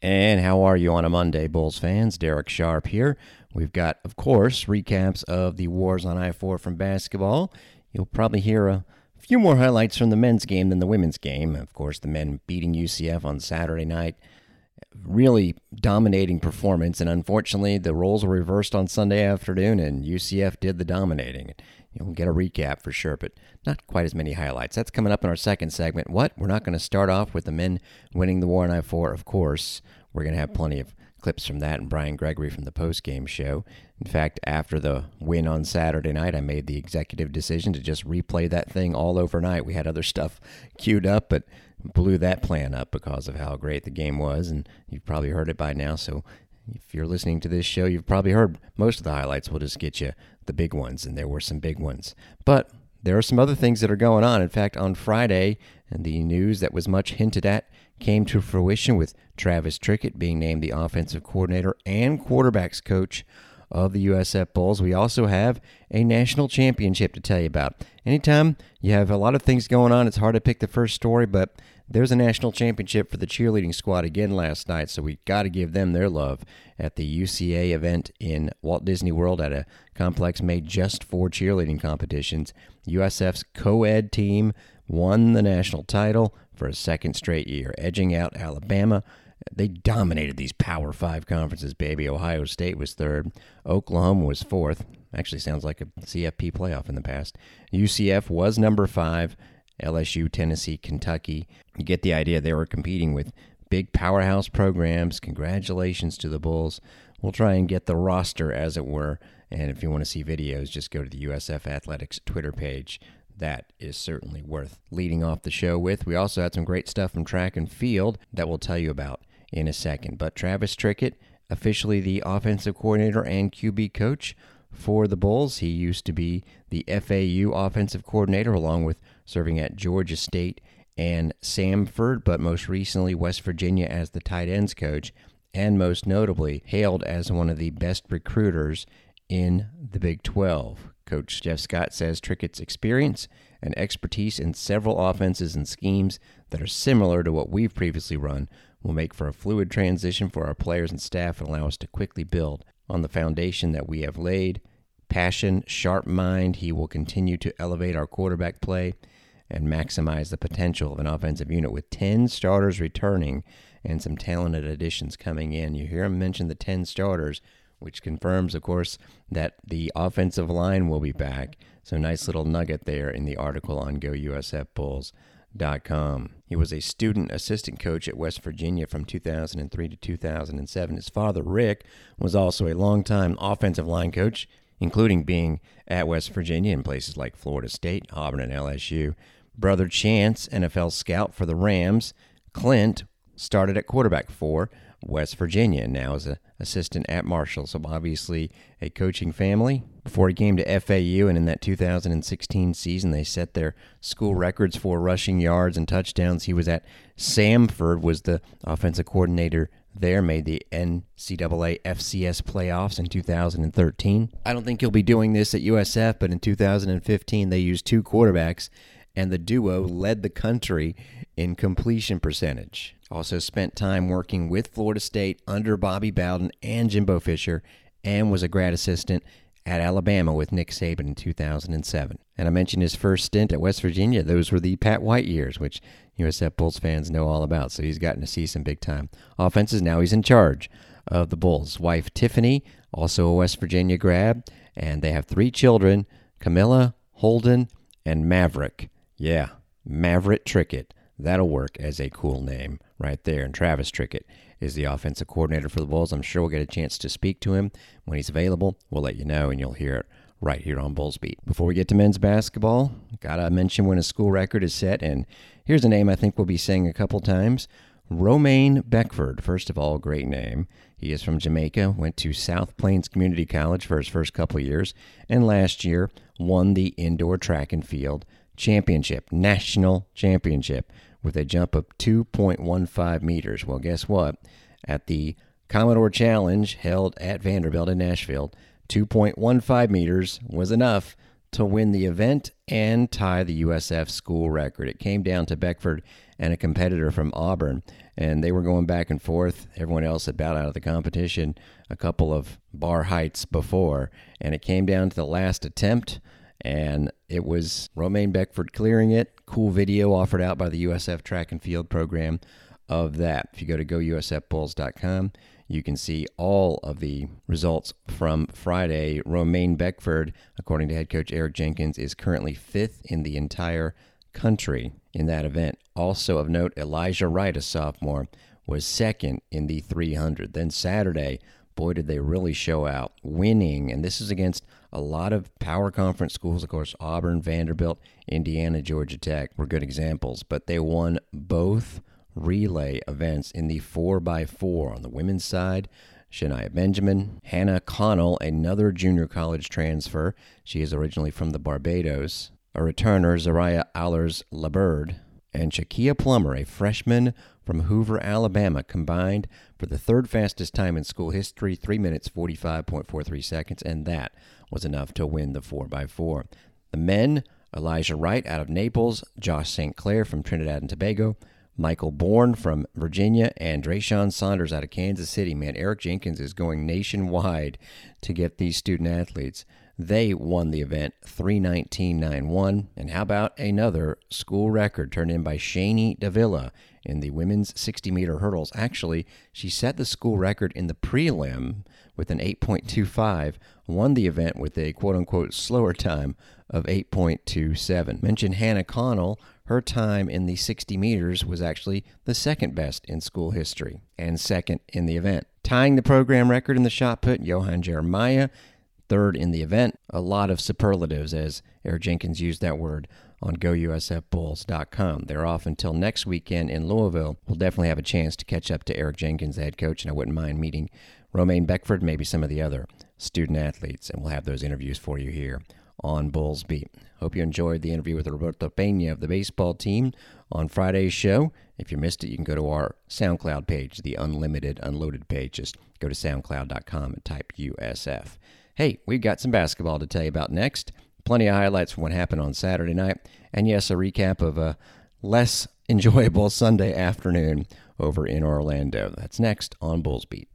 And how are you on a Monday, Bulls fans? Derek Sharp here. We've got, of course, recaps of the wars on I 4 from basketball. You'll probably hear a few more highlights from the men's game than the women's game. Of course, the men beating UCF on Saturday night. Really dominating performance, and unfortunately, the roles were reversed on Sunday afternoon, and UCF did the dominating. You'll get a recap for sure, but not quite as many highlights. That's coming up in our second segment. What? We're not going to start off with the men winning the war on I 4, of course. We're going to have plenty of clips from that and Brian Gregory from the post game show. In fact, after the win on Saturday night, I made the executive decision to just replay that thing all overnight. We had other stuff queued up, but blew that plan up because of how great the game was, and you've probably heard it by now. So if you're listening to this show, you've probably heard most of the highlights. We'll just get you the big ones, and there were some big ones. But there are some other things that are going on. In fact, on Friday, the news that was much hinted at came to fruition with Travis Trickett being named the offensive coordinator and quarterbacks coach of the USF Bulls. We also have a national championship to tell you about. Anytime you have a lot of things going on, it's hard to pick the first story, but there's a national championship for the cheerleading squad again last night, so we got to give them their love at the UCA event in Walt Disney World at a complex made just for cheerleading competitions. USF's co ed team won the national title for a second straight year, edging out Alabama. They dominated these Power Five conferences, baby. Ohio State was third. Oklahoma was fourth. Actually, sounds like a CFP playoff in the past. UCF was number five. LSU, Tennessee, Kentucky. You get the idea. They were competing with big powerhouse programs. Congratulations to the Bulls. We'll try and get the roster, as it were. And if you want to see videos, just go to the USF Athletics Twitter page that is certainly worth leading off the show with. We also had some great stuff from track and field that we'll tell you about in a second. But Travis Trickett, officially the offensive coordinator and QB coach for the Bulls. He used to be the FAU offensive coordinator along with serving at Georgia State and Samford, but most recently West Virginia as the tight ends coach, and most notably hailed as one of the best recruiters in the Big 12. Coach Jeff Scott says Trickett's experience and expertise in several offenses and schemes that are similar to what we've previously run will make for a fluid transition for our players and staff and allow us to quickly build on the foundation that we have laid. Passion, sharp mind, he will continue to elevate our quarterback play and maximize the potential of an offensive unit with 10 starters returning and some talented additions coming in. You hear him mention the 10 starters which confirms, of course, that the offensive line will be back. So, nice little nugget there in the article on GoUSFBulls.com. He was a student assistant coach at West Virginia from 2003 to 2007. His father, Rick, was also a longtime offensive line coach, including being at West Virginia in places like Florida State, Auburn, and LSU. Brother Chance, NFL scout for the Rams. Clint started at quarterback for West Virginia and now is an assistant at Marshall. So obviously a coaching family. Before he came to FAU and in that 2016 season, they set their school records for rushing yards and touchdowns. He was at Samford, was the offensive coordinator there, made the NCAA FCS playoffs in 2013. I don't think he'll be doing this at USF, but in 2015 they used two quarterbacks and the duo led the country in completion percentage. Also spent time working with Florida State under Bobby Bowden and Jimbo Fisher, and was a grad assistant at Alabama with Nick Saban in 2007. And I mentioned his first stint at West Virginia. Those were the Pat White years, which USF Bulls fans know all about. So he's gotten to see some big time offenses. Now he's in charge of the Bulls. Wife Tiffany, also a West Virginia grad, and they have three children Camilla, Holden, and Maverick. Yeah, Maverick Trickett. That'll work as a cool name right there. And Travis Trickett is the offensive coordinator for the Bulls. I'm sure we'll get a chance to speak to him when he's available. We'll let you know, and you'll hear it right here on Bulls Beat. Before we get to men's basketball, gotta mention when a school record is set, and here's a name I think we'll be saying a couple times. Romaine Beckford. First of all, great name. He is from Jamaica, went to South Plains Community College for his first couple years, and last year won the indoor track and field championship, national championship, with a jump of 2.15 meters. Well, guess what? At the Commodore Challenge held at Vanderbilt in Nashville, 2.15 meters was enough to win the event and tie the USF school record. It came down to Beckford and a competitor from Auburn, and they were going back and forth. Everyone else had bowed out of the competition a couple of bar heights before, and it came down to the last attempt, and it was Romaine Beckford clearing it. Cool video offered out by the USF track and field program of that. If you go to gousfbulls.com, you can see all of the results from Friday. Romaine Beckford, according to head coach Eric Jenkins, is currently fifth in the entire country in that event. Also of note, Elijah Wright, a sophomore, was second in the 300. Then Saturday, boy, did they really show out, winning. And this is against a lot of power conference schools. Of course, Auburn, Vanderbilt, Indiana, Georgia Tech were good examples, but they won both relay events in the 4x4 on the women's side. Shania Benjamin, Hannah Connell, another junior college transfer. She is originally from the Barbados. A returner, Zariah Allers Labird, and Shakia Plummer, a freshman from Hoover, Alabama, combined for the third fastest time in school history, 3 minutes 45.43 seconds, and that was enough to win the 4x4. The men, Elijah Wright out of Naples, Josh St. Clair from Trinidad and Tobago, Michael Bourne from Virginia, and Drayshawn Saunders out of Kansas City. Man, Eric Jenkins is going nationwide to get these student athletes. They won the event 319.91. And how about another school record turned in by Shani Davila in the women's 60 meter hurdles? Actually, she set the school record in the prelim with an 8.25, won the event with a quote unquote slower time of 8.27. Mention Hannah Connell. Her time in the 60 meters was actually the second best in school history and second in the event. Tying the program record in the shot put, Johan Jeremiah, third in the event. A lot of superlatives, as Eric Jenkins used that word on gousfbulls.com. They're off until next weekend in Louisville. We'll definitely have a chance to catch up to Eric Jenkins, the head coach, and I wouldn't mind meeting Romaine Beckford, maybe some of the other student athletes, and we'll have those interviews for you here on Bulls Beat. Hope you enjoyed the interview with Roberto Pena of the baseball team on Friday's show. If you missed it, you can go to our SoundCloud page, the Unlimited Unloaded page. Just go to soundcloud.com and type USF. Hey, we've got some basketball to tell you about next. Plenty of highlights from what happened on Saturday night. And yes, a recap of a less enjoyable Sunday afternoon over in Orlando. That's next on Bulls Beat.